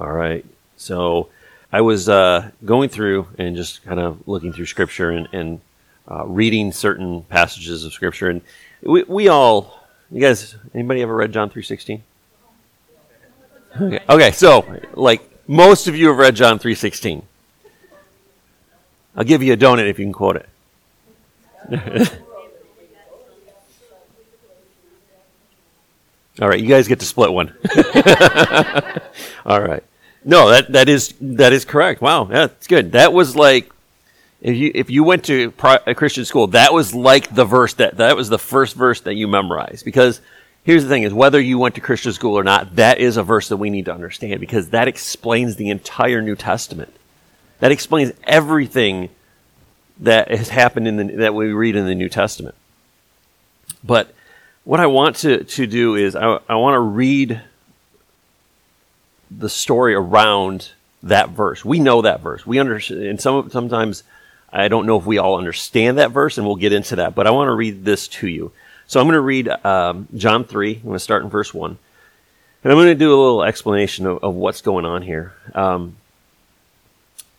All right. So I was uh, going through and just kind of looking through Scripture and, and uh, reading certain passages of Scripture, and we, we all, you guys, anybody ever read John three sixteen? Okay. okay, so like most of you have read John three sixteen. I'll give you a donut if you can quote it. All right, you guys get to split one. All right. No, that that is that is correct. Wow, that's good. That was like if you if you went to a Christian school, that was like the verse that that was the first verse that you memorized. Because here's the thing: is whether you went to Christian school or not, that is a verse that we need to understand because that explains the entire New Testament. That explains everything that has happened in the that we read in the New Testament. But what I want to, to do is I, I want to read the story around that verse. We know that verse. We understand, and some sometimes I don't know if we all understand that verse, and we'll get into that. But I want to read this to you. So I'm going to read um, John three. I'm going to start in verse one, and I'm going to do a little explanation of, of what's going on here. Um,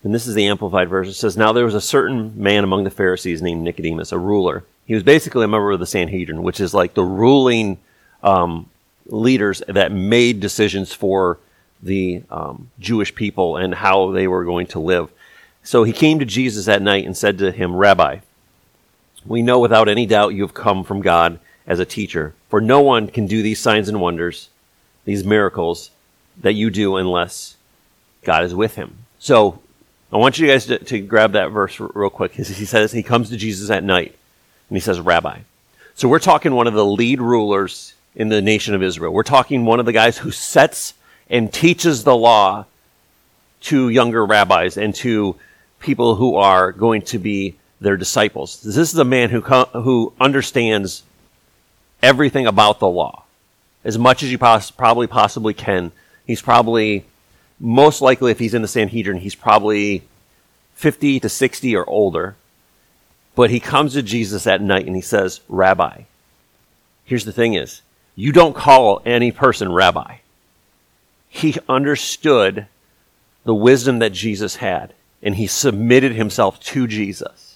and this is the amplified version. It says, "Now there was a certain man among the Pharisees named Nicodemus, a ruler." He was basically a member of the Sanhedrin, which is like the ruling um, leaders that made decisions for the um, Jewish people and how they were going to live. So he came to Jesus that night and said to him, Rabbi, we know without any doubt you have come from God as a teacher, for no one can do these signs and wonders, these miracles that you do unless God is with him. So I want you guys to, to grab that verse real quick. He says he comes to Jesus at night and he says, Rabbi. So we're talking one of the lead rulers in the nation of Israel. We're talking one of the guys who sets and teaches the law to younger rabbis and to people who are going to be their disciples. This is a man who, who understands everything about the law as much as you probably possibly can. He's probably, most likely, if he's in the Sanhedrin, he's probably 50 to 60 or older. But he comes to Jesus at night and he says, Rabbi. Here's the thing is, you don't call any person rabbi. He understood the wisdom that Jesus had and he submitted himself to Jesus.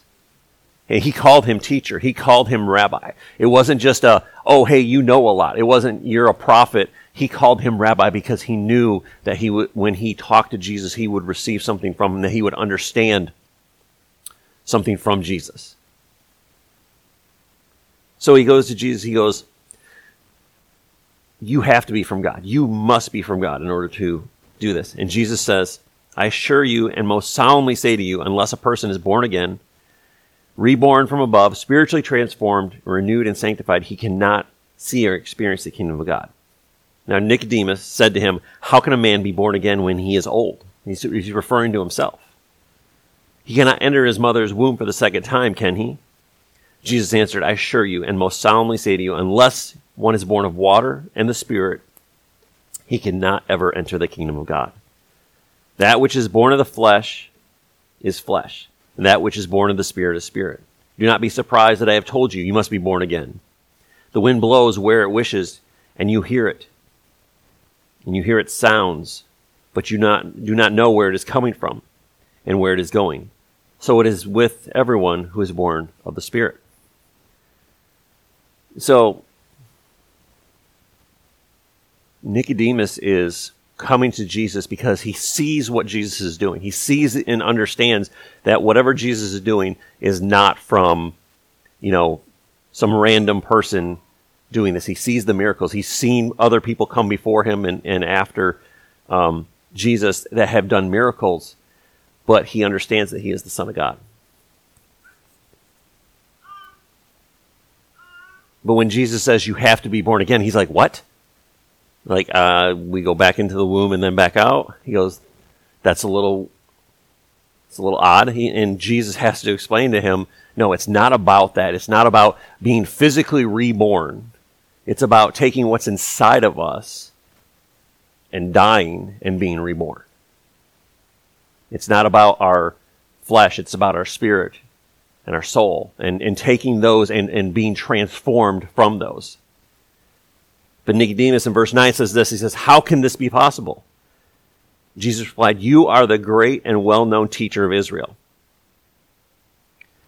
And he called him teacher. He called him rabbi. It wasn't just a, oh, hey, you know a lot. It wasn't, you're a prophet. He called him rabbi because he knew that he would, when he talked to Jesus, he would receive something from him, that he would understand something from Jesus. So he goes to Jesus, he goes, You have to be from God. You must be from God in order to do this. And Jesus says, I assure you and most solemnly say to you, unless a person is born again, reborn from above, spiritually transformed, renewed, and sanctified, he cannot see or experience the kingdom of God. Now Nicodemus said to him, How can a man be born again when he is old? He's, referring to himself. He cannot enter his mother's womb for the second time, can he? Jesus answered, I assure you and most solemnly say to you, unless one is born of water and the Spirit, he cannot ever enter the kingdom of God. That which is born of the flesh is flesh, and that which is born of the Spirit is spirit. Do not be surprised that I have told you, you must be born again. The wind blows where it wishes, and you hear it. And you hear its sounds, but you not, do not know where it is coming from and where it is going. So it is with everyone who is born of the Spirit. So Nicodemus is coming to Jesus because he sees what Jesus is doing. He sees and understands that whatever Jesus is doing is not from, you know, some random person doing this. He sees the miracles. He's seen other people come before him and, and after um, Jesus that have done miracles but he understands that he is the Son of God. But when Jesus says you have to be born again, he's like, what? Like, uh, we go back into the womb and then back out? He goes, that's a little, it's a little odd. He, and Jesus has to explain to him, no, it's not about that. It's not about being physically reborn. It's about taking what's inside of us and dying and being reborn. It's not about our flesh, it's about our spirit and our soul and, and taking those and, and being transformed from those. But Nicodemus in verse 9 says this He says, How can this be possible? Jesus replied, You are the great and well known teacher of Israel.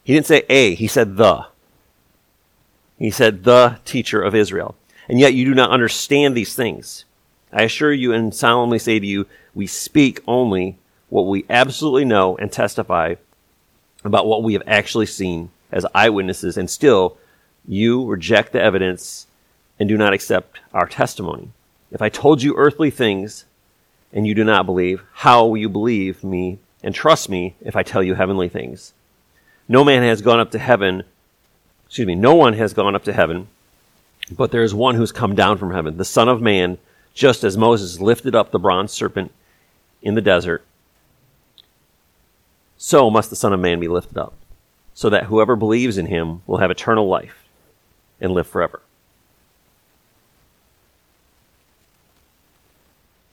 He didn't say a, he said the. He said, the teacher of Israel. And yet you do not understand these things. I assure you and solemnly say to you, we speak only what we absolutely know and testify about what we have actually seen as eyewitnesses, and still you reject the evidence and do not accept our testimony. If I told you earthly things and you do not believe, how will you believe me and trust me if I tell you heavenly things? No man has gone up to heaven, excuse me, no one has gone up to heaven, but there is one who's come down from heaven, the Son of Man, just as Moses lifted up the bronze serpent in the desert, so must the Son of Man be lifted up, so that whoever believes in him will have eternal life and live forever.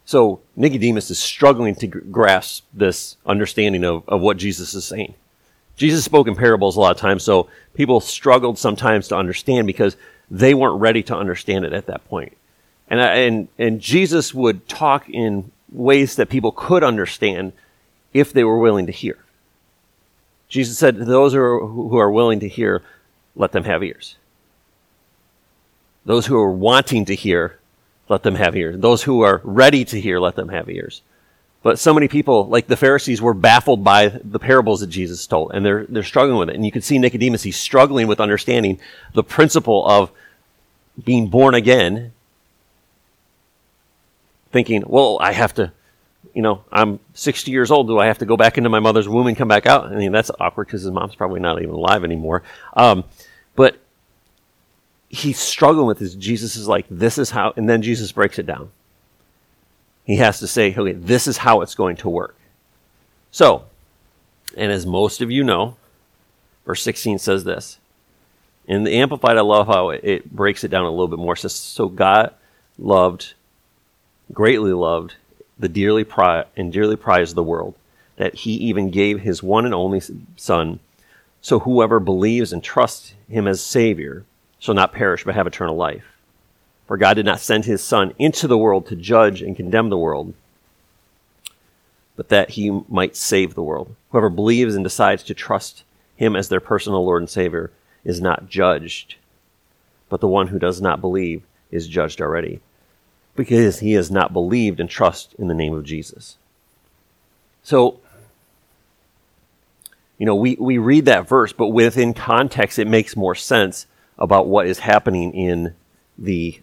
So Nicodemus is struggling to grasp this understanding of, of what Jesus is saying. Jesus spoke in parables a lot of times, so people struggled sometimes to understand because they weren't ready to understand it at that point. And, and, and Jesus would talk in ways that people could understand if they were willing to hear. Jesus said, Those who are, willing to hear, let them have ears. Those who are wanting to hear, let them have ears. Those who are ready to hear, let them have ears. But so many people, like the Pharisees, were baffled by the parables that Jesus told, and they're, they're struggling with it. And you can see Nicodemus, he's struggling with understanding the principle of being born again, thinking, well, I have to, you know, I'm 60 years old. Do I have to go back into my mother's womb and come back out? I mean, that's awkward because his mom's probably not even alive anymore. Um, but he's struggling with this. Jesus is like, this is how, and then Jesus breaks it down. He has to say, okay, this is how it's going to work. So, and as most of you know, verse 16 says this. In the Amplified, I love how it, breaks it down a little bit more. It says, so God loved, greatly loved, the dearly pri- and dearly prized of the world, that he even gave his one and only Son, so whoever believes and trusts him as Savior shall not perish but have eternal life. For God did not send his Son into the world to judge and condemn the world, but that he might save the world. Whoever believes and decides to trust him as their personal Lord and Savior is not judged, but the one who does not believe is judged already, because he has not believed and trust in the name of Jesus. So, you know, we, we read that verse, but within context, it makes more sense about what is happening in the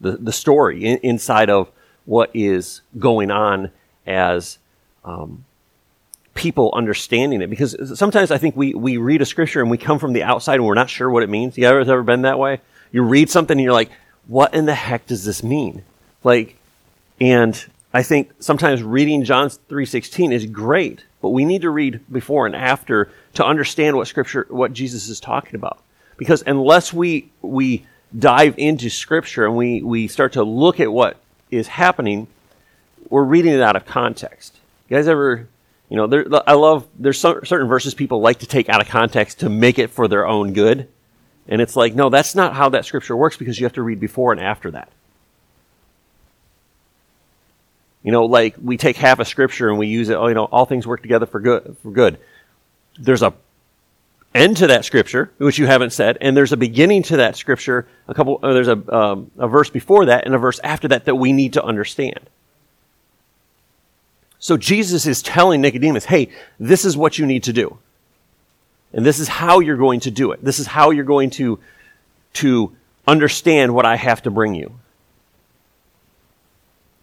the, the story in, inside of what is going on as um, people understanding it. Because sometimes I think we, we read a scripture and we come from the outside and we're not sure what it means. You ever, ever been that way? You read something and you're like, what in the heck does this mean? Like, and I think sometimes reading John 3.16 is great, but we need to read before and after to understand what scripture, what Jesus is talking about. Because unless we, we dive into scripture and we, we start to look at what is happening, we're reading it out of context. You guys ever, you know, there, I love, there's some, certain verses people like to take out of context to make it for their own good. And it's like, no, that's not how that scripture works because you have to read before and after that. You know, like we take half a scripture and we use it, oh, you know, all things work together for good, for good. There's a end to that scripture, which you haven't said, and there's a beginning to that scripture. A couple, uh, there's a um, a verse before that and a verse after that that we need to understand. So Jesus is telling Nicodemus, "Hey, this is what you need to do, and this is how you're going to do it. This is how you're going to to understand what I have to bring you."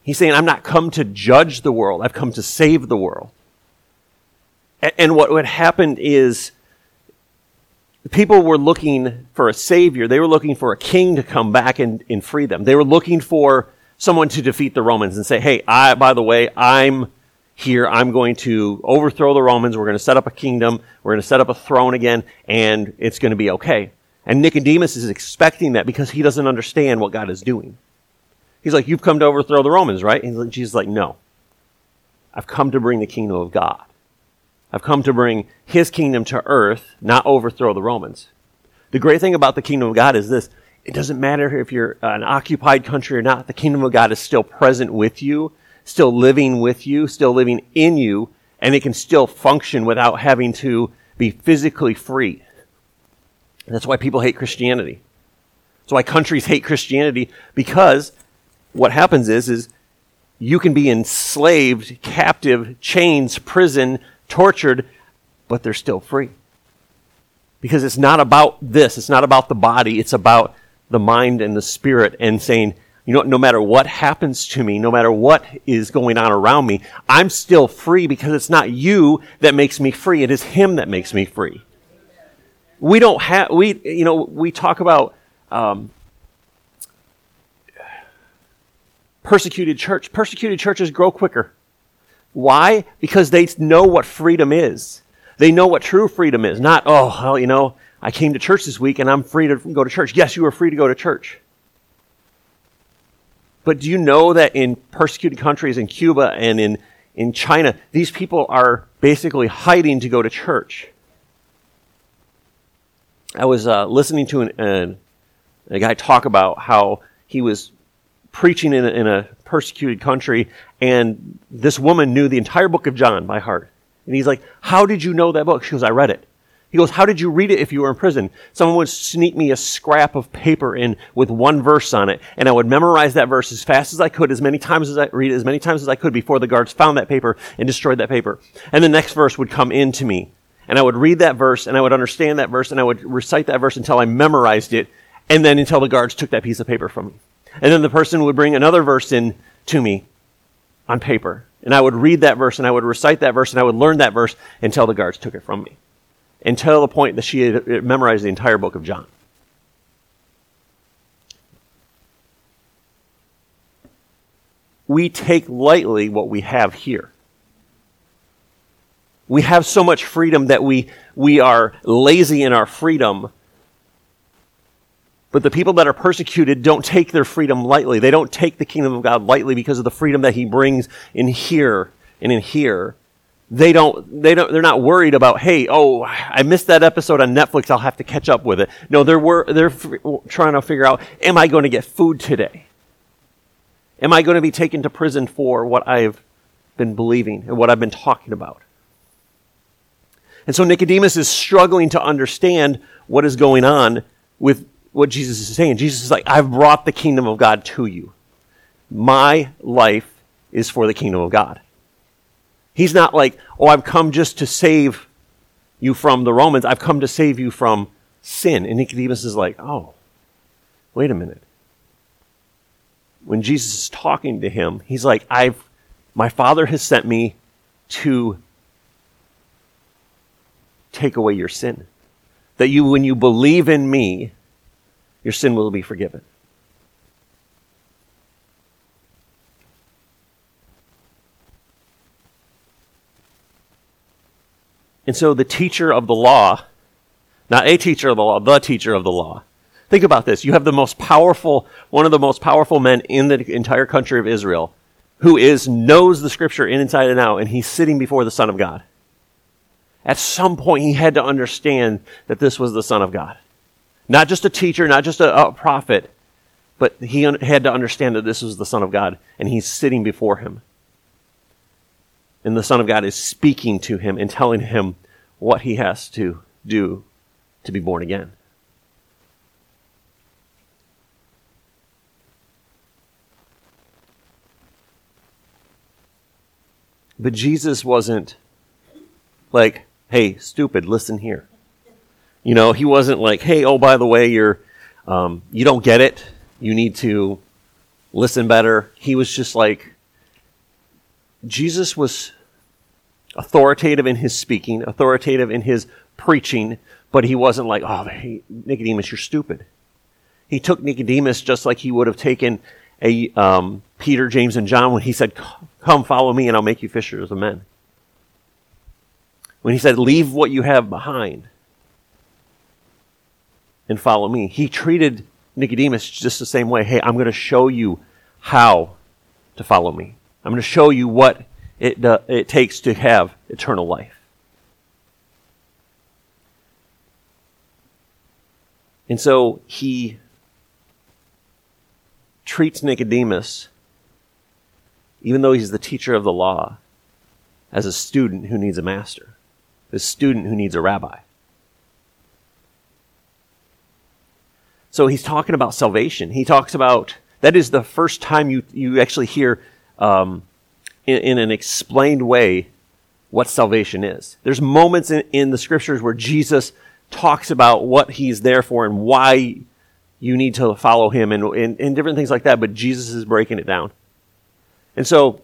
He's saying, "I'm not come to judge the world. I've come to save the world." And what, what happened is people were looking for a savior. They were looking for a king to come back and, and free them. They were looking for someone to defeat the Romans and say, hey, I, by the way, I'm here. I'm going to overthrow the Romans. We're going to set up a kingdom. We're going to set up a throne again, and it's going to be okay. And Nicodemus is expecting that because he doesn't understand what God is doing. He's like, You've come to overthrow the Romans, right? And Jesus is like, No. I've come to bring the kingdom of God. I've come to bring his kingdom to earth, not overthrow the Romans. The great thing about the kingdom of God is this it doesn't matter if you're an occupied country or not, the kingdom of God is still present with you still living with you, still living in you, and it can still function without having to be physically free. That's why people hate Christianity. That's why countries hate Christianity because what happens is, is you can be enslaved, captive, chains, prison, tortured, but they're still free. Because it's not about this. It's not about the body. It's about the mind and the spirit and saying, you know, no matter what happens to me, no matter what is going on around me, I'm still free because it's not you that makes me free. It is Him that makes me free. We don't have, we, you know, we talk about, um, persecuted church. Persecuted churches grow quicker. Why? Because they know what freedom is. They know what true freedom is. Not, oh, well, you know, I came to church this week and I'm free to go to church. Yes, you are free to go to church. But do you know that in persecuted countries in Cuba and in, in China, these people are basically hiding to go to church? I was uh, listening to an, uh, a guy talk about how he was preaching in a, in a persecuted country, and this woman knew the entire book of John by heart. And he's like, How did you know that book? She goes, I read it. He goes, How did you read it if you were in prison? Someone would sneak me a scrap of paper in with one verse on it, and I would memorize that verse as fast as I could, as many times as I read it, as many times as I could before the guards found that paper and destroyed that paper. And the next verse would come into me. And I would read that verse, and I would understand that verse, and I would recite that verse until I memorized it, and then until the guards took that piece of paper from me. And then the person would bring another verse in to me on paper. And I would read that verse and I would recite that verse and I would learn that verse until the guards took it from me. Until the point that she had uh, memorized the entire book of John. We take lightly what we have here. We have so much freedom that we, we are lazy in our freedom but the people that are persecuted don't take their freedom lightly. They don't take the kingdom of God lightly because of the freedom that he brings in here and in here. They don't, they don't, they're not worried about, hey, oh, I missed that episode on Netflix. I'll have to catch up with it. No, they're, wor- they're f- trying to figure out, am I going to get food today? Am I going to be taken to prison for what I've been believing and what I've been talking about? And so Nicodemus is struggling to understand what is going on with what Jesus is saying. Jesus is like, I've brought the kingdom of God to you. My life is for the kingdom of God. He's not like, oh, I've come just to save you from the Romans. I've come to save you from sin. And Nicodemus is like, oh, wait a minute. When Jesus is talking to him, he's like, I've, my father has sent me to take away your sin. That you, when you believe in me, your sin will be forgiven. And so the teacher of the law, not a teacher of the law, the teacher of the law. Think about this. You have the most powerful, one of the most powerful men in the entire country of Israel, who is, knows the scripture inside and out, and he's sitting before the Son of God. At some point, he had to understand that this was the Son of God. Not just a teacher, not just a, a prophet, but he un- had to understand that this was the Son of God, and he's sitting before him. And the Son of God is speaking to him and telling him what he has to do to be born again. But Jesus wasn't like, hey, stupid, listen here. You know, he wasn't like, hey, oh, by the way, you're, um, you don't get it. You need to listen better. He was just like, Jesus was authoritative in his speaking, authoritative in his preaching, but he wasn't like, oh, hey, Nicodemus, you're stupid. He took Nicodemus just like he would have taken a um, Peter, James, and John when he said, "Come, follow me, and I'll make you fishers of men." When he said, "Leave what you have behind," and follow me. He treated Nicodemus just the same way. Hey, I'm going to show you how to follow me. I'm going to show you what it, uh, it takes to have eternal life. And so he treats Nicodemus even though he's the teacher of the law, as a student who needs a master, a student who needs a rabbi. So he's talking about salvation. He talks about that is the first time you, you actually hear um, in, in, an explained way what salvation is. There's moments in, in the scriptures where Jesus talks about what he's there for and why you need to follow him and, and, and different things like that, but Jesus is breaking it down. And so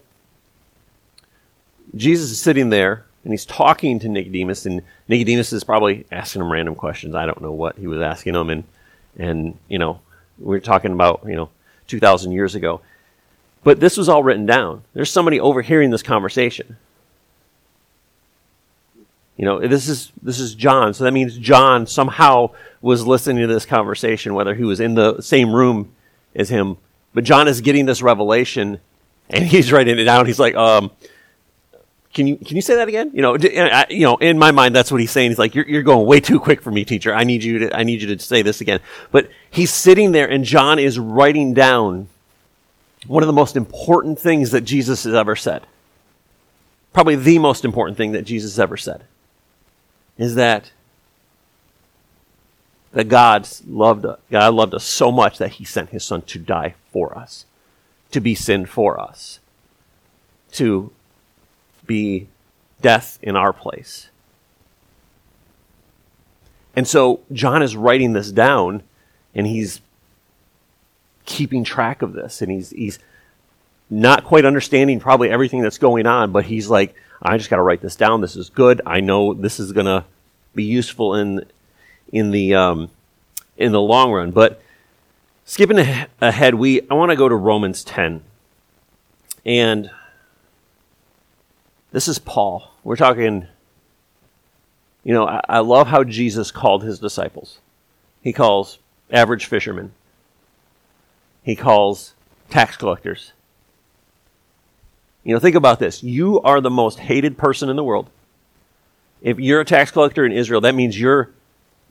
Jesus is sitting there and he's talking to Nicodemus, and Nicodemus is probably asking him random questions. I don't know what he was asking him, and and you know we're talking about you know two thousand years ago, but this was all written down. There's somebody overhearing this conversation. You know, this is this is John, so that means John somehow was listening to this conversation, whether he was in the same room as him. But John is getting this revelation, and he's writing it down. He's like, um, "Can you can you say that again?" You know, you know, in my mind, that's what he's saying. He's like, "You're you're going way too quick for me, teacher. I need you to I need you to say this again." But he's sitting there, and John is writing down one of the most important things that Jesus has ever said. Probably the most important thing that Jesus ever said is that that God loved God loved us so much that he sent his son to die for us, to be sin for us, to be death in our place. And so John is writing this down and he's keeping track of this and he's he's not quite understanding probably everything that's going on, but he's like, I just got to write this down. This is good. I know this is going to be useful in in the um, in the long run. But skipping ahead, we I want to go to Romans ten, and this is Paul. We're talking. You know, I, I love how Jesus called his disciples. He calls average fishermen. He calls tax collectors. You know, think about this. You are the most hated person in the world. If you're a tax collector in Israel, that means you're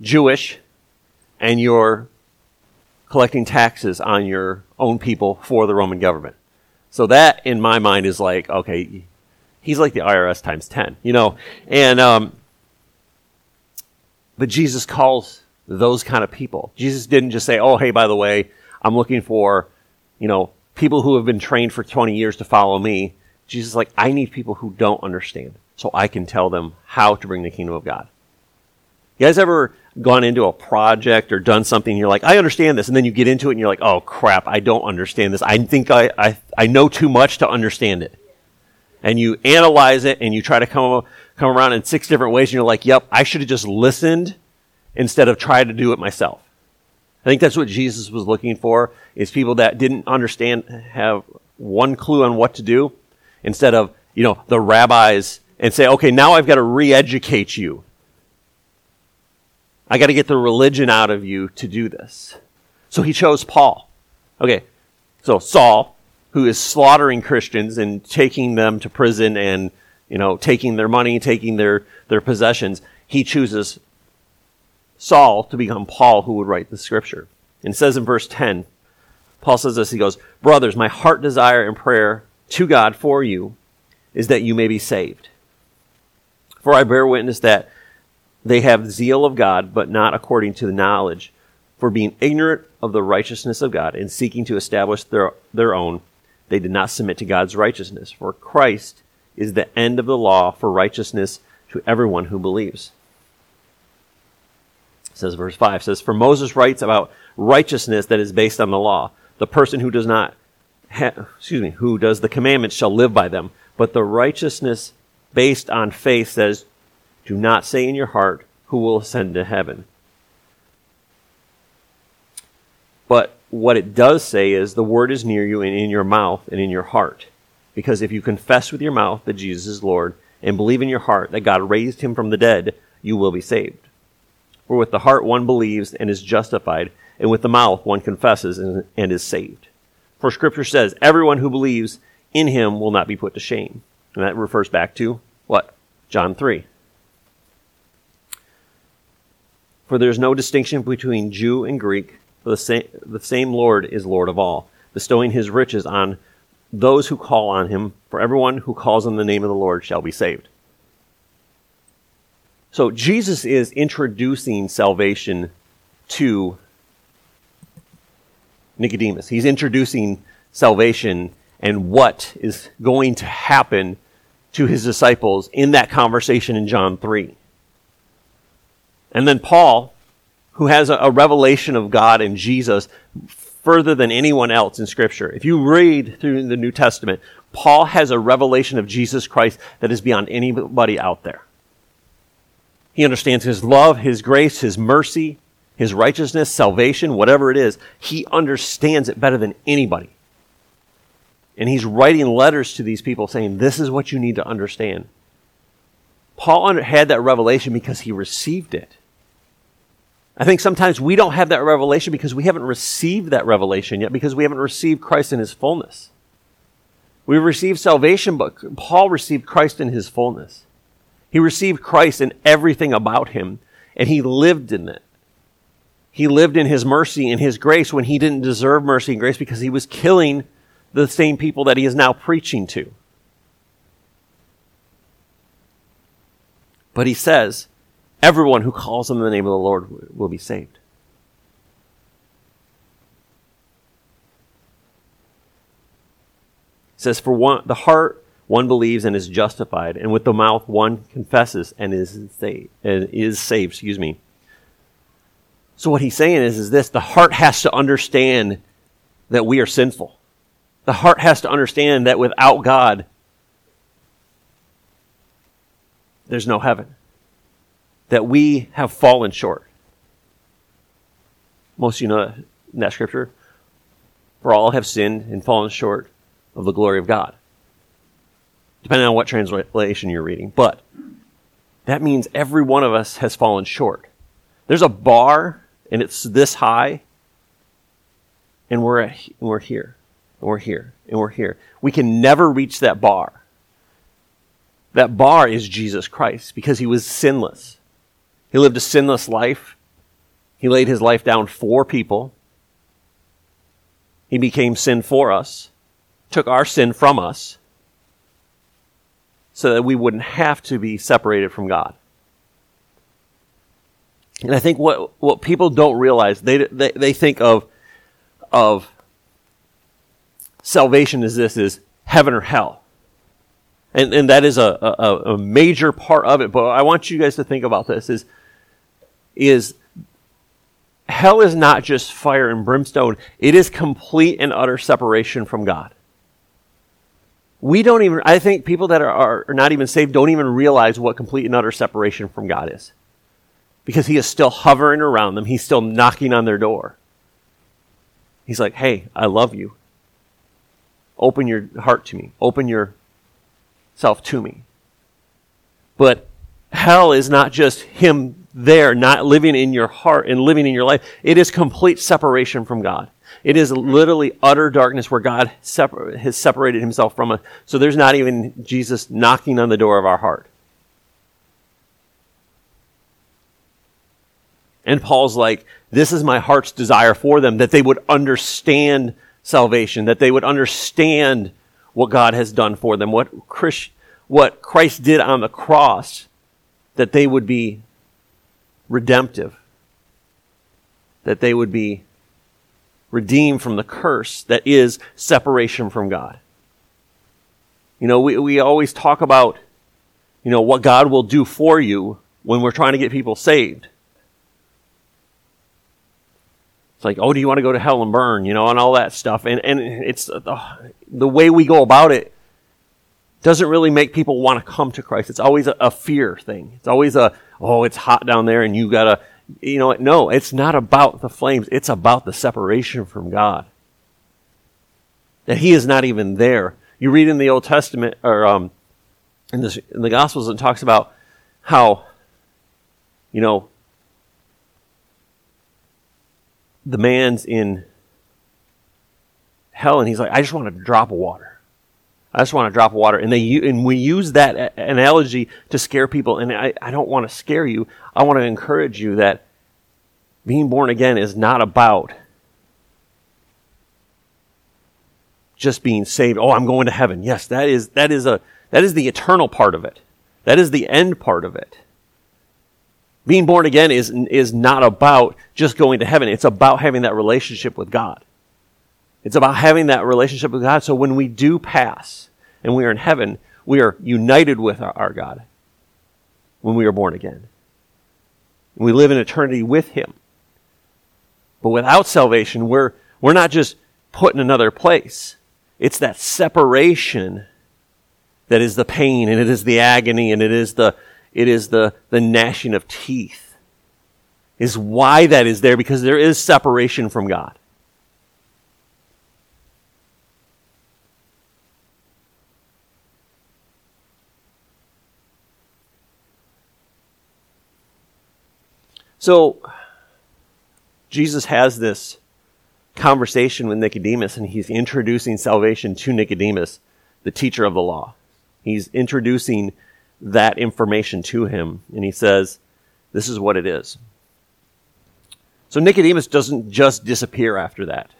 Jewish and you're collecting taxes on your own people for the Roman government. So that, in my mind, is like, okay, he's like the IRS times 10, you know? And, um, but Jesus calls those kind of people. Jesus didn't just say, oh, hey, by the way, I'm looking for, you know, people who have been trained for 20 years to follow me. Jesus is like, I need people who don't understand so I can tell them how to bring the kingdom of God. You guys ever gone into a project or done something and you're like, I understand this, and then you get into it and you're like, oh crap, I don't understand this. I think I, I, I know too much to understand it. And you analyze it and you try to come, come around in six different ways and you're like, yep, I should have just listened instead of tried to do it myself. I think that's what Jesus was looking for, is people that didn't understand, have one clue on what to do, instead of, you know, the rabbis and say, okay, now I've got to re-educate you. I got to get the religion out of you to do this. So he chose Paul. Okay, so Saul, who is slaughtering Christians and taking them to prison and, you know, taking their money, taking their, their possessions, he chooses Saul to become Paul, who would write the scripture. And it says in verse 10, Paul says this, he goes, Brothers, my heart desire and prayer to God for you is that you may be saved. For I bear witness that they have zeal of God, but not according to the knowledge. For being ignorant of the righteousness of God and seeking to establish their, their own, they did not submit to God's righteousness. For Christ is the end of the law for righteousness to everyone who believes. It says verse 5 says, For Moses writes about righteousness that is based on the law. The person who does not, ha- excuse me, who does the commandments shall live by them. But the righteousness based on faith says, Do not say in your heart, Who will ascend to heaven? But what it does say is, The word is near you and in your mouth and in your heart. Because if you confess with your mouth that Jesus is Lord and believe in your heart that God raised him from the dead, you will be saved. For with the heart one believes and is justified, and with the mouth one confesses and, is saved. For scripture says, Everyone who believes in him will not be put to shame. And that refers back to what? John 3. For there is no distinction between Jew and Greek, for the same, the same Lord is Lord of all, bestowing his riches on those who call on him, for everyone who calls on the name of the Lord shall be saved. So Jesus is introducing salvation to Nicodemus. He's introducing salvation and what is going to happen to his disciples in that conversation in John 3. And then Paul, who has a, a revelation of God and Jesus further than anyone else in Scripture. If you read through the New Testament, Paul has a revelation of Jesus Christ that is beyond anybody out there. He understands his love, his grace, his mercy, his righteousness, salvation, whatever it is. He understands it better than anybody. And he's writing letters to these people saying, This is what you need to understand. Paul had that revelation because he received it. I think sometimes we don't have that revelation because we haven't received that revelation yet, because we haven't received Christ in his fullness. We've received salvation, but Paul received Christ in his fullness. He received Christ in everything about him, and he lived in it. He lived in his mercy and his grace when he didn't deserve mercy and grace because he was killing the same people that he is now preaching to. But he says, everyone who calls on the name of the Lord will be saved. He says, For one, the heart one believes and is justified, and with the mouth one confesses and is saved. And is saved excuse me. So what he's saying is, is this: the heart has to understand that we are sinful. The heart has to understand that without God, there's no heaven. That we have fallen short. Most of you know that scripture. For all have sinned and fallen short of the glory of God. Depending on what translation you're reading. But that means every one of us has fallen short. There's a bar and it's this high and we're at, we're here and we're here, and we're here. We can never reach that bar. That bar is Jesus Christ because he was sinless. He lived a sinless life. He laid his life down for people. He became sin for us, took our sin from us, so that we wouldn't have to be separated from God. And I think what, what people don't realize, they, they, they think of, of salvation is this is heaven or hell. And, and that is a, a, a major part of it. But I want you guys to think about this is, is hell is not just fire and brimstone. It is complete and utter separation from God. We don't even, I think people that are, are not even saved don't even realize what complete and utter separation from God is. Because he is still hovering around them. He's still knocking on their door. He's like, hey, I love you. Open your heart to me. Open yourself to me. But hell is not just him there, not living in your heart and living in your life. It is complete separation from God. It is literally utter darkness where God separ- has separated himself from us. So there's not even Jesus knocking on the door of our heart. And Paul's like, this is my heart's desire for them, that they would understand salvation, that they would understand what God has done for them, what, Christ, what Christ did on the cross, that they would be redemptive, that they would be redeemed from the curse that is separation from God. You know, we, we always talk about, you know, what God will do for you when we're trying to get people saved. It's like, oh, do you want to go to hell and burn, you know, and all that stuff. And, and it's the, the way we go about it doesn't really make people want to come to Christ. It's always a, a fear thing. It's always a, oh, it's hot down there and you gotta, you know, no, it's not about the flames. It's about the separation from God. That He is not even there. You read in the Old Testament, or um, in, this, in the Gospels, it talks about how, you know, the man's in hell and he's like, I just want a drop of water. I just want to drop water. And they and we use that analogy to scare people. And I, I don't want to scare you. I want to encourage you that being born again is not about just being saved. Oh, I'm going to heaven. Yes, that is, that is a, that is the eternal part of it. That is the end part of it. Being born again is, is not about just going to heaven. It's about having that relationship with God. It's about having that relationship with God. So when we do pass and we are in heaven, we are united with our, our God when we are born again. We live in eternity with Him. But without salvation, we're, we're not just put in another place. It's that separation that is the pain and it is the agony and it is the, it is the, the gnashing of teeth. Is why that is there because there is separation from God. So, Jesus has this conversation with Nicodemus, and he's introducing salvation to Nicodemus, the teacher of the law. He's introducing that information to him, and he says, This is what it is. So Nicodemus doesn't just disappear after that.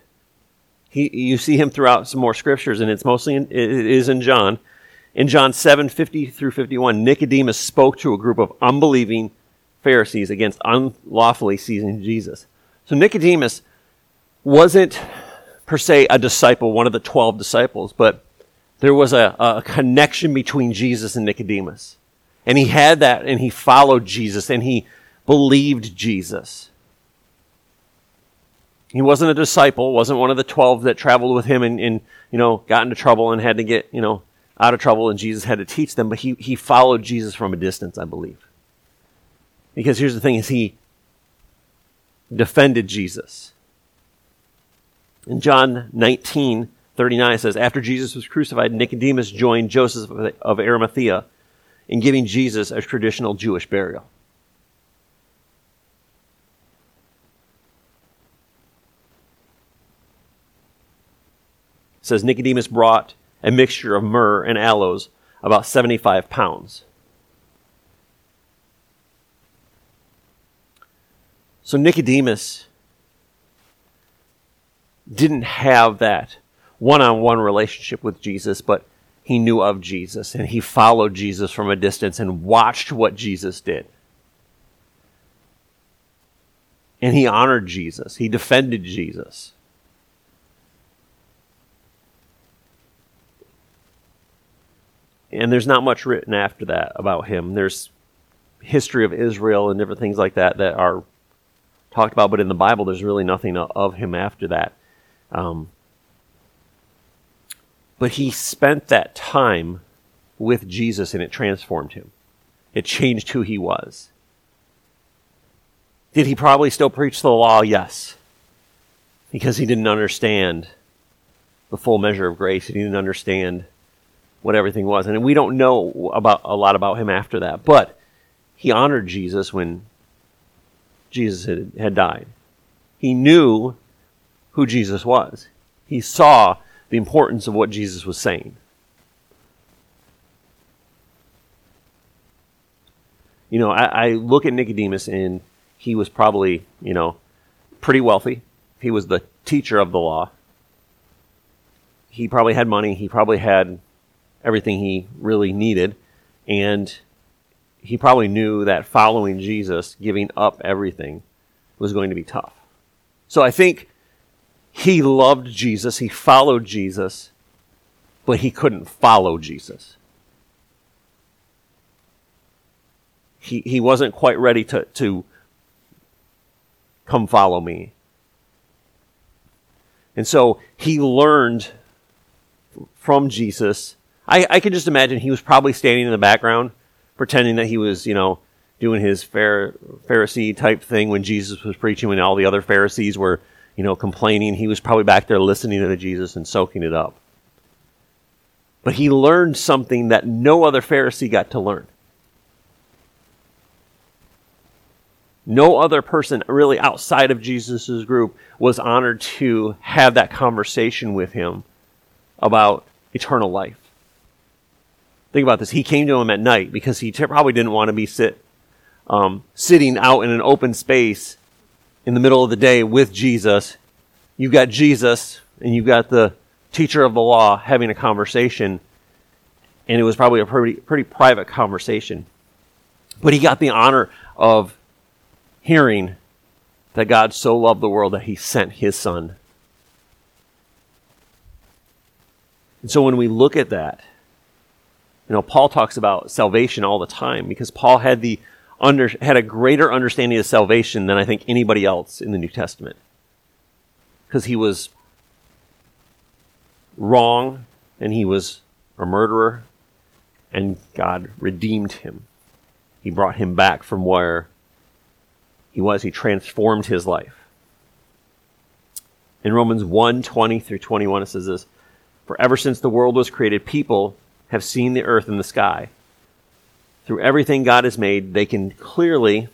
He, you see him throughout some more scriptures, and it's mostly in, it is in John. In John 7, 50 through 51, Nicodemus spoke to a group of unbelieving Pharisees against unlawfully seizing Jesus. So Nicodemus wasn't per se a disciple, one of the 12 disciples, but there was a, a connection between Jesus and Nicodemus. And he had that and he followed Jesus and he believed Jesus. He wasn't a disciple, wasn't one of the 12 that traveled with him and, and you know, got into trouble and had to get, you know, out of trouble and Jesus had to teach them, but he, he followed Jesus from a distance, I believe. Because here's the thing is he defended Jesus. In John 19, 39 it says, After Jesus was crucified, Nicodemus joined Joseph of Arimathea in giving Jesus a traditional Jewish burial. It says Nicodemus brought a mixture of myrrh and aloes, about 75 pounds. So Nicodemus didn't have that one on one relationship with Jesus, but he knew of Jesus and he followed Jesus from a distance and watched what Jesus did. And he honored Jesus, he defended Jesus. And there's not much written after that about him. There's history of Israel and different things like that that are talked about, but in the Bible, there's really nothing of him after that. Um, but he spent that time with Jesus and it transformed him. It changed who he was. Did he probably still preach the law? Yes. Because he didn't understand the full measure of grace. He didn't understand what everything was. And we don't know about a lot about him after that. But he honored Jesus when Jesus had, had died. He knew who Jesus was. He saw the importance of what Jesus was saying. You know, I, I look at Nicodemus and he was probably, you know, pretty wealthy. He was the teacher of the law. He probably had money. He probably had everything he really needed. And he probably knew that following Jesus, giving up everything, was going to be tough. So I think he loved Jesus, he followed Jesus, but he couldn't follow Jesus. He, he wasn't quite ready to, to come follow me. And so he learned from Jesus. I, I can just imagine he was probably standing in the background pretending that he was, you know, doing his Pharisee type thing when Jesus was preaching, when all the other Pharisees were, you know, complaining. He was probably back there listening to Jesus and soaking it up. But he learned something that no other Pharisee got to learn. No other person really outside of Jesus' group was honored to have that conversation with him about eternal life. Think about this. He came to him at night because he t- probably didn't want to be sit, um, sitting out in an open space in the middle of the day with Jesus. You've got Jesus and you've got the, teacher of the law having a conversation, and it was probably a pretty, pretty private conversation. But he got the honor of hearing that God so loved the world that he sent his son. And so when we look at that, you know, Paul talks about salvation all the time because Paul had the under, had a greater understanding of salvation than I think anybody else in the New Testament. Because he was wrong and he was a murderer and God redeemed him. He brought him back from where he was. He transformed his life. In Romans 1 20 through 21, it says this For ever since the world was created, people have seen the earth and the sky. Through everything God has made, they can clearly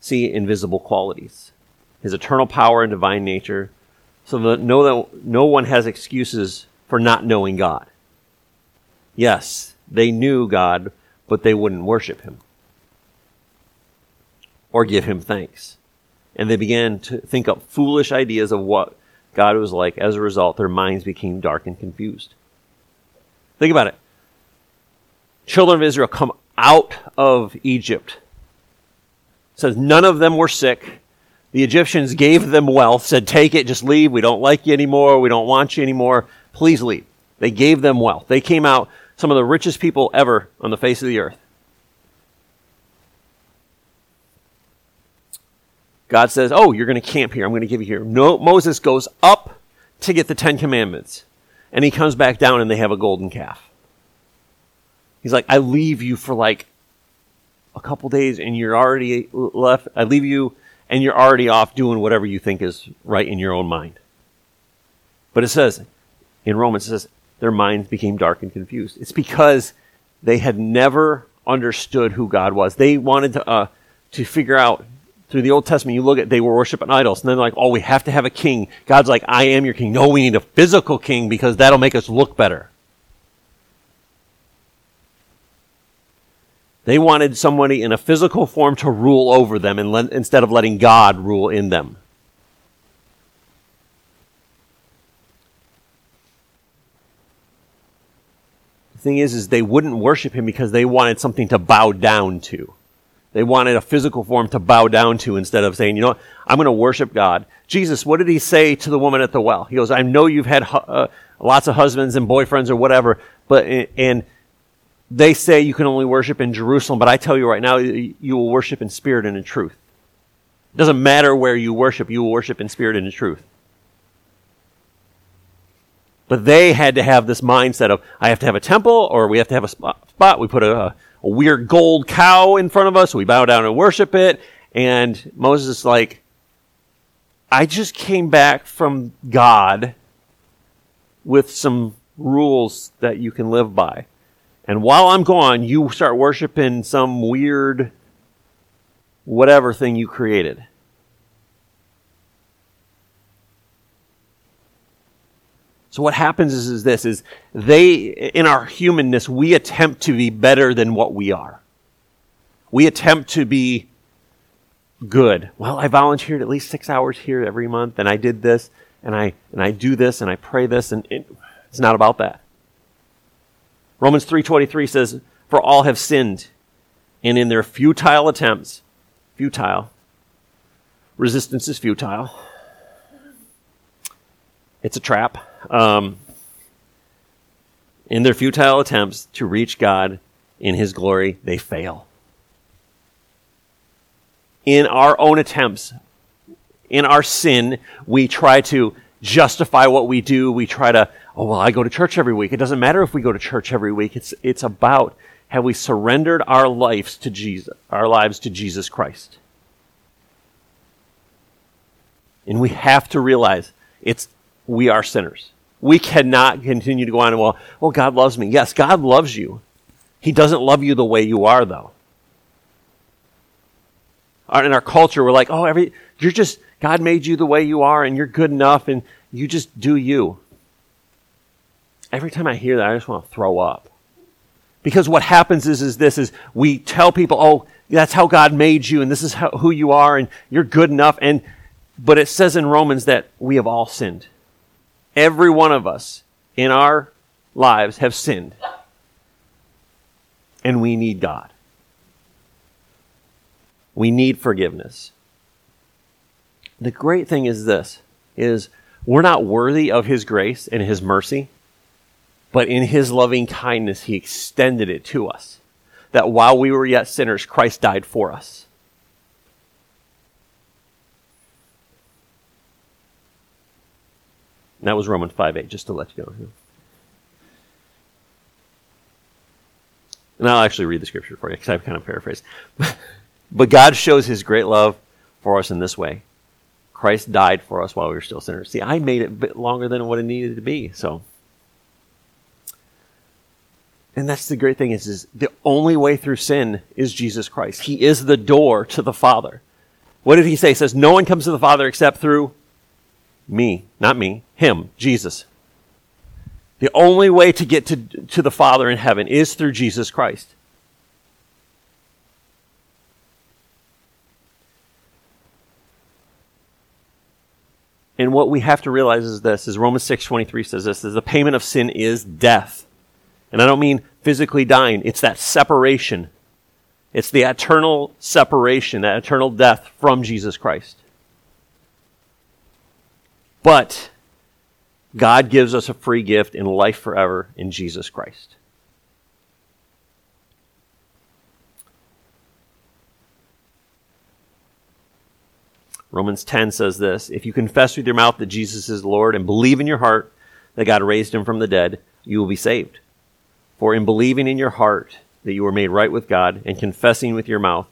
see invisible qualities his eternal power and divine nature, so that that no one has excuses for not knowing God. Yes, they knew God, but they wouldn't worship him or give him thanks. And they began to think up foolish ideas of what God was like. As a result, their minds became dark and confused. Think about it. Children of Israel come out of Egypt. It says none of them were sick. The Egyptians gave them wealth, said, Take it, just leave. We don't like you anymore. We don't want you anymore. Please leave. They gave them wealth. They came out some of the richest people ever on the face of the earth. God says, Oh, you're going to camp here. I'm going to give you here. No, Moses goes up to get the Ten Commandments and he comes back down and they have a golden calf. He's like, I leave you for like a couple days and you're already left. I leave you and you're already off doing whatever you think is right in your own mind. But it says, in Romans, it says, their minds became dark and confused. It's because they had never understood who God was. They wanted to, uh, to figure out through the Old Testament, you look at, they were worshiping idols. And then they're like, oh, we have to have a king. God's like, I am your king. No, we need a physical king because that'll make us look better. They wanted somebody in a physical form to rule over them and instead of letting God rule in them. The thing is, is they wouldn't worship him because they wanted something to bow down to. They wanted a physical form to bow down to instead of saying, you know I'm going to worship God. Jesus, what did he say to the woman at the well? He goes, I know you've had uh, lots of husbands and boyfriends or whatever, but, and they say you can only worship in Jerusalem, but I tell you right now, you will worship in spirit and in truth. It doesn't matter where you worship, you will worship in spirit and in truth. But they had to have this mindset of, I have to have a temple or we have to have a spot. We put a, a weird gold cow in front of us. We bow down and worship it. And Moses is like, I just came back from God with some rules that you can live by. And while I'm gone, you start worshiping some weird whatever thing you created. So what happens is, is this is they in our humanness we attempt to be better than what we are. We attempt to be good. Well, I volunteered at least 6 hours here every month and I did this and I and I do this and I pray this and it, it's not about that. Romans 3:23 says, "For all have sinned and in their futile attempts, futile resistance is futile. It's a trap um, in their futile attempts to reach God in His glory, they fail. In our own attempts, in our sin, we try to justify what we do. We try to, oh, well, I go to church every week. It doesn't matter if we go to church every week. It's, it's about have we surrendered our lives to Jesus, our lives to Jesus Christ. And we have to realize it's, we are sinners. We cannot continue to go on and, well, well, God loves me. Yes, God loves you. He doesn't love you the way you are, though. In our culture, we're like, oh, every, you're just, God made you the way you are and you're good enough and you just do you. Every time I hear that, I just want to throw up. Because what happens is, is this is we tell people, oh, that's how God made you and this is how, who you are and you're good enough. And, but it says in Romans that we have all sinned. Every one of us in our lives have sinned. And we need God. We need forgiveness. The great thing is this is we're not worthy of his grace and his mercy, but in his loving kindness he extended it to us. That while we were yet sinners, Christ died for us. And that was Romans 5 8, just to let you know. And I'll actually read the scripture for you because I've kind of paraphrased. but God shows his great love for us in this way Christ died for us while we were still sinners. See, I made it a bit longer than what it needed to be, so. And that's the great thing is, is the only way through sin is Jesus Christ. He is the door to the Father. What did he say? He says, No one comes to the Father except through me, not me, him, Jesus. The only way to get to, to the Father in heaven is through Jesus Christ. And what we have to realize is this, is Romans 6.23 says this, is the payment of sin is death. And I don't mean physically dying. It's that separation. It's the eternal separation, that eternal death from Jesus Christ. But God gives us a free gift in life forever in Jesus Christ. Romans 10 says this If you confess with your mouth that Jesus is Lord and believe in your heart that God raised him from the dead, you will be saved. For in believing in your heart that you were made right with God and confessing with your mouth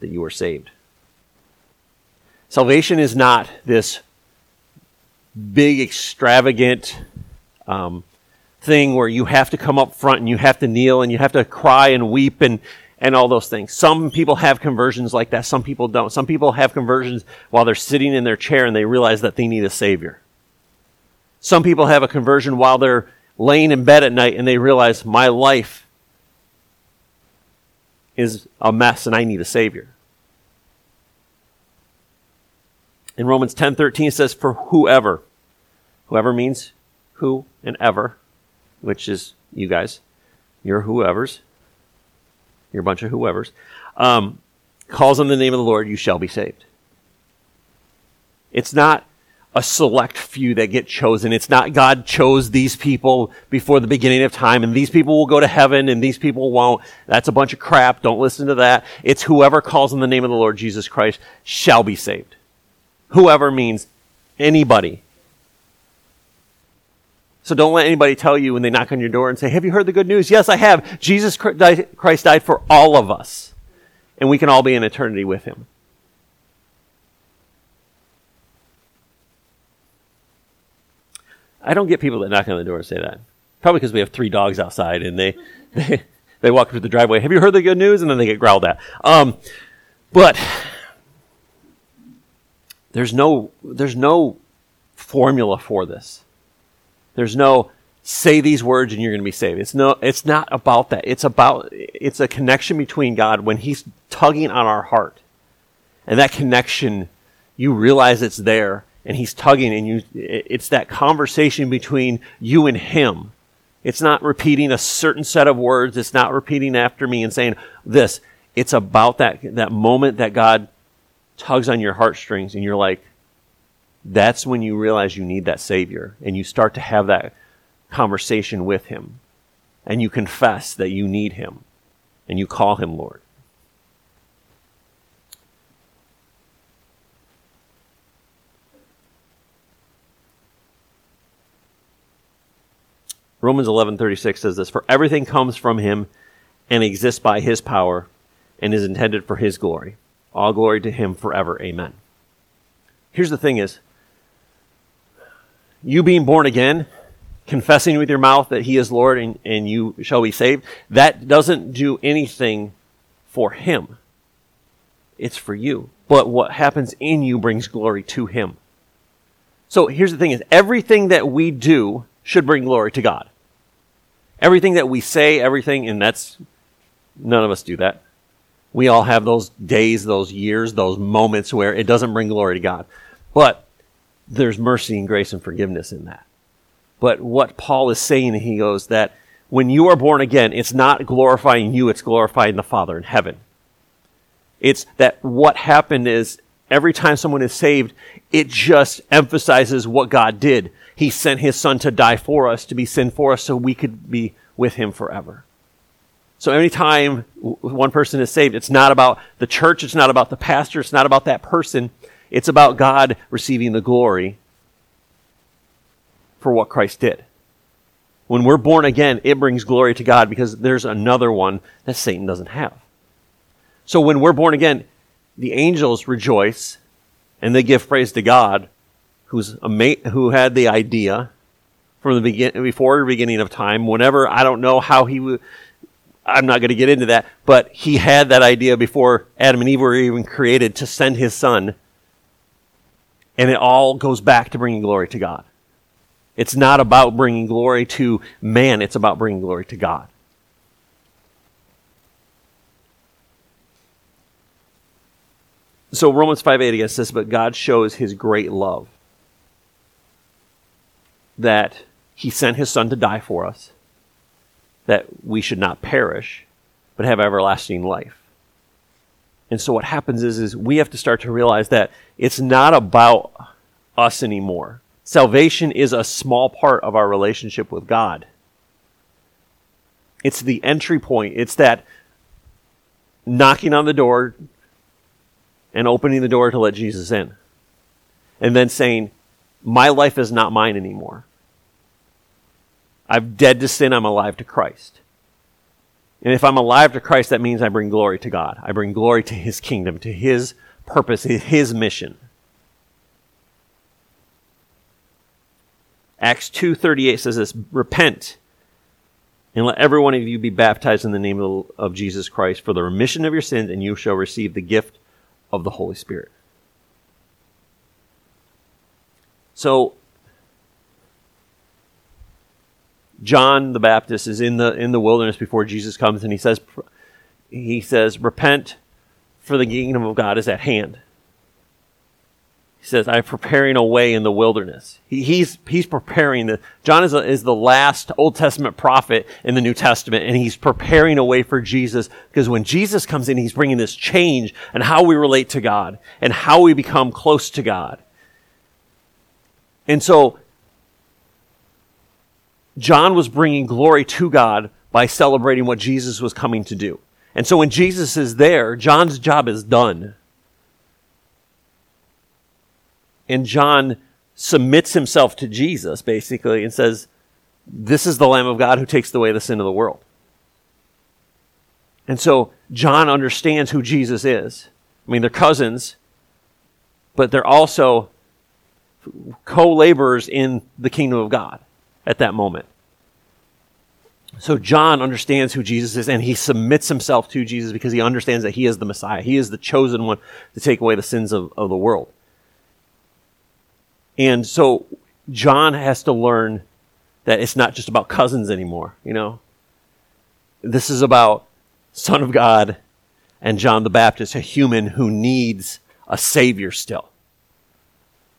that you are saved. Salvation is not this big, extravagant um, thing where you have to come up front and you have to kneel and you have to cry and weep and, and all those things. Some people have conversions like that. Some people don't. Some people have conversions while they're sitting in their chair and they realize that they need a Savior. Some people have a conversion while they're laying in bed at night and they realize my life is a mess and I need a Savior. In Romans 10:13 it says for whoever. Whoever means who and ever, which is you guys. You're whoever's. You're a bunch of whoever's. Um, calls on the name of the Lord, you shall be saved. It's not a select few that get chosen. It's not God chose these people before the beginning of time and these people will go to heaven and these people won't. That's a bunch of crap. Don't listen to that. It's whoever calls on the name of the Lord Jesus Christ shall be saved. Whoever means anybody. So don't let anybody tell you when they knock on your door and say, Have you heard the good news? Yes, I have. Jesus Christ died for all of us. And we can all be in eternity with him. I don't get people that knock on the door and say that. Probably because we have three dogs outside and they, they, they walk through the driveway. Have you heard the good news? And then they get growled at. Um, but there's no, there's no formula for this. There's no say these words and you're going to be saved. It's no, it's not about that. It's about, it's a connection between God when He's tugging on our heart. And that connection, you realize it's there and He's tugging and you, it's that conversation between you and Him. It's not repeating a certain set of words. It's not repeating after me and saying this. It's about that, that moment that God tugs on your heartstrings and you're like, that's when you realize you need that Savior and you start to have that conversation with Him and you confess that you need Him and you call Him Lord. Romans 11:36 says this, "For everything comes from him and exists by his power and is intended for his glory." All glory to him forever. Amen. Here's the thing is, you being born again, confessing with your mouth that he is Lord and, and you shall be saved, that doesn't do anything for him. It's for you. But what happens in you brings glory to him. So here's the thing is everything that we do should bring glory to God. Everything that we say, everything, and that's, none of us do that. We all have those days, those years, those moments where it doesn't bring glory to God. But there's mercy and grace and forgiveness in that. But what Paul is saying, he goes that when you are born again, it's not glorifying you, it's glorifying the Father in heaven. It's that what happened is every time someone is saved, it just emphasizes what God did. He sent his son to die for us, to be sin for us, so we could be with him forever. So anytime one person is saved, it's not about the church, it's not about the pastor, it's not about that person. It's about God receiving the glory for what Christ did. When we're born again, it brings glory to God because there's another one that Satan doesn't have. So when we're born again, the angels rejoice and they give praise to God who's who had the idea from the begin- before the beginning of time. Whenever I don't know how he would, I'm not going to get into that, but he had that idea before Adam and Eve were even created to send his son. And it all goes back to bringing glory to God. It's not about bringing glory to man, it's about bringing glory to God. So Romans 5 8 again says, But God shows his great love that he sent his son to die for us, that we should not perish, but have everlasting life. And so what happens is, is we have to start to realize that it's not about us anymore. Salvation is a small part of our relationship with God. It's the entry point. It's that knocking on the door and opening the door to let Jesus in. And then saying, my life is not mine anymore. I'm dead to sin. I'm alive to Christ. And if I'm alive to Christ, that means I bring glory to God. I bring glory to His kingdom, to His purpose, His mission. Acts 2.38 says this, Repent and let every one of you be baptized in the name of, of Jesus Christ for the remission of your sins, and you shall receive the gift of the Holy Spirit. So John the Baptist is in the in the wilderness before Jesus comes and he says he says repent for the kingdom of God is at hand. He says, I'm preparing a way in the wilderness. He, he's, he's preparing the, John is, a, is the last Old Testament prophet in the New Testament, and he's preparing a way for Jesus, because when Jesus comes in, he's bringing this change and how we relate to God, and how we become close to God. And so, John was bringing glory to God by celebrating what Jesus was coming to do. And so when Jesus is there, John's job is done. And John submits himself to Jesus, basically, and says, This is the Lamb of God who takes away the sin of the world. And so John understands who Jesus is. I mean, they're cousins, but they're also co laborers in the kingdom of God at that moment. So John understands who Jesus is and he submits himself to Jesus because he understands that he is the Messiah. He is the chosen one to take away the sins of, of the world. And so John has to learn that it's not just about cousins anymore, you know? This is about Son of God and John the Baptist, a human who needs a savior still.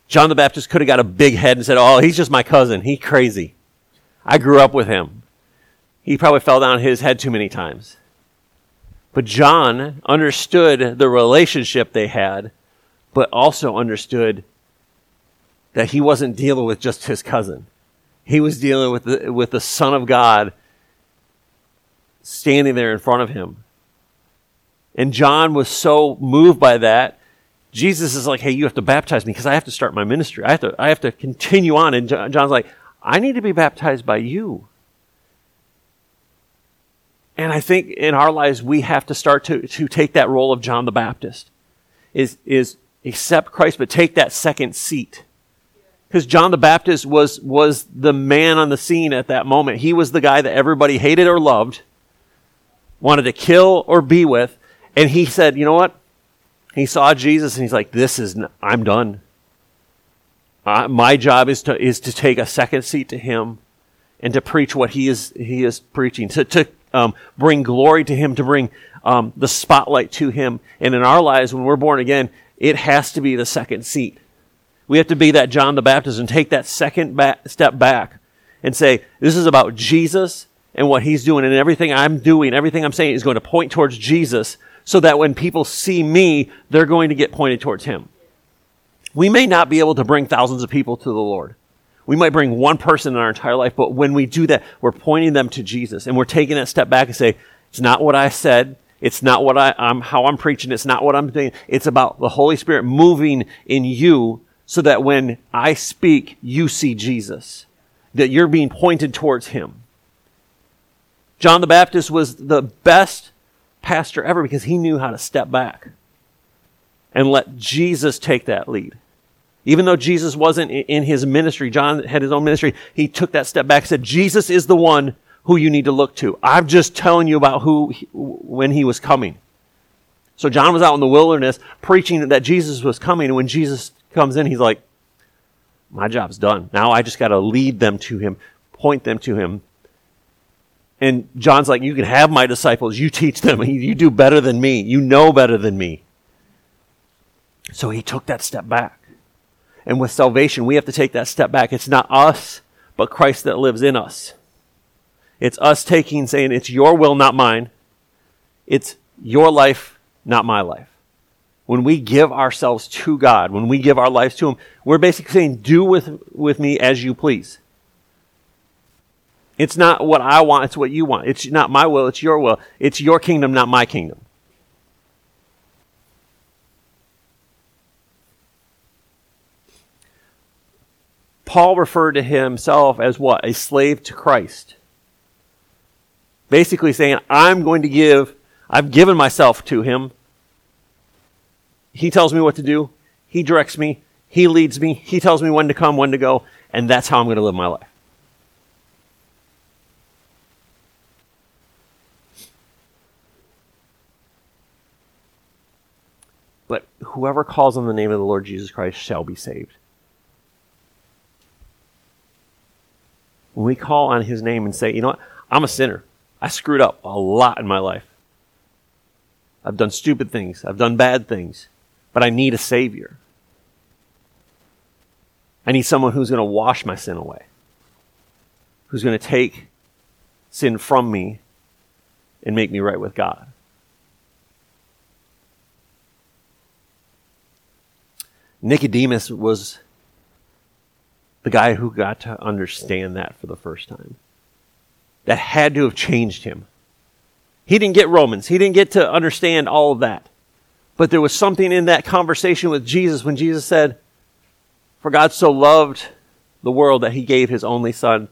John the Baptist could have got a big head and said, Oh, he's just my cousin. He's crazy. I grew up with him. He probably fell down his head too many times. But John understood the relationship they had, but also understood that he wasn't dealing with just his cousin. He was dealing with the, with the Son of God standing there in front of him. And John was so moved by that. Jesus is like, hey, you have to baptize me because I have to start my ministry. I have to, I have to continue on. And John's like, I need to be baptized by you. And I think in our lives, we have to start to, to take that role of John the Baptist. Is, is accept Christ, but take that second seat because John the Baptist was, was the man on the scene at that moment. He was the guy that everybody hated or loved, wanted to kill or be with. And he said, you know what? He saw Jesus and he's like, this is, I'm done. Uh, my job is to, is to take a second seat to him and to preach what he is, he is preaching, to, to um, bring glory to him, to bring um, the spotlight to him. And in our lives, when we're born again, it has to be the second seat. We have to be that John the Baptist and take that second back, step back and say, this is about Jesus and what he's doing and everything I'm doing, everything I'm saying is going to point towards Jesus so that when people see me, they're going to get pointed towards him. We may not be able to bring thousands of people to the Lord. We might bring one person in our entire life, but when we do that, we're pointing them to Jesus and we're taking that step back and say, it's not what I said. It's not what I, I'm, how I'm preaching. It's not what I'm doing. It's about the Holy Spirit moving in you so that when I speak, you see Jesus. That you're being pointed towards Him. John the Baptist was the best pastor ever because he knew how to step back and let Jesus take that lead. Even though Jesus wasn't in his ministry, John had his own ministry, he took that step back and said, Jesus is the one who you need to look to. I'm just telling you about who, when he was coming. So John was out in the wilderness preaching that Jesus was coming. And when Jesus comes in, he's like, my job's done. Now I just got to lead them to him, point them to him. And John's like, you can have my disciples. You teach them. You do better than me. You know better than me. So he took that step back. And with salvation, we have to take that step back. It's not us, but Christ that lives in us. It's us taking, saying, it's your will, not mine. It's your life, not my life. When we give ourselves to God, when we give our lives to Him, we're basically saying, do with, with me as you please. It's not what I want, it's what you want. It's not my will, it's your will. It's your kingdom, not my kingdom. Paul referred to himself as what? A slave to Christ. Basically saying, I'm going to give, I've given myself to him. He tells me what to do. He directs me. He leads me. He tells me when to come, when to go. And that's how I'm going to live my life. But whoever calls on the name of the Lord Jesus Christ shall be saved. When we call on his name and say, you know what? I'm a sinner. I screwed up a lot in my life. I've done stupid things. I've done bad things. But I need a Savior. I need someone who's going to wash my sin away, who's going to take sin from me and make me right with God. Nicodemus was the guy who got to understand that for the first time. That had to have changed him. He didn't get Romans. He didn't get to understand all of that. But there was something in that conversation with Jesus when Jesus said, For God so loved the world that he gave his only son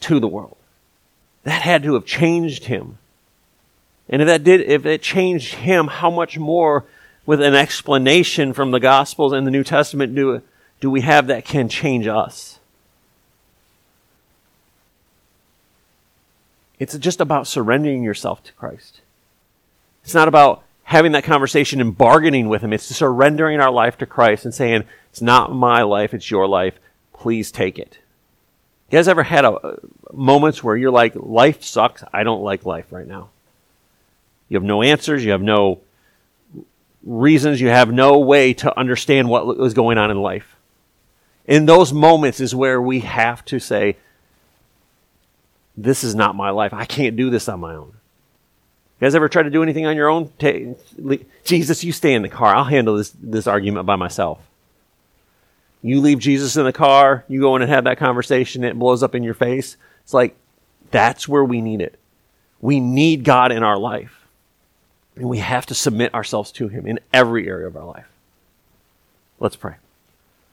to the world. That had to have changed him. And if that did, if it changed him, how much more with an explanation from the Gospels and the New Testament do, do we have that can change us? It's just about surrendering yourself to Christ. It's not about having that conversation and bargaining with Him. It's surrendering our life to Christ and saying, It's not my life, it's your life. Please take it. You guys ever had a, uh, moments where you're like, life sucks. I don't like life right now. You have no answers. You have no reasons. You have no way to understand what was going on in life. In those moments is where we have to say, this is not my life. I can't do this on my own. You guys ever try to do anything on your own? Jesus, you stay in the car. I'll handle this, this argument by myself. You leave Jesus in the car, you go in and have that conversation, it blows up in your face. It's like, that's where we need it. We need God in our life. And we have to submit ourselves to Him in every area of our life. Let's pray.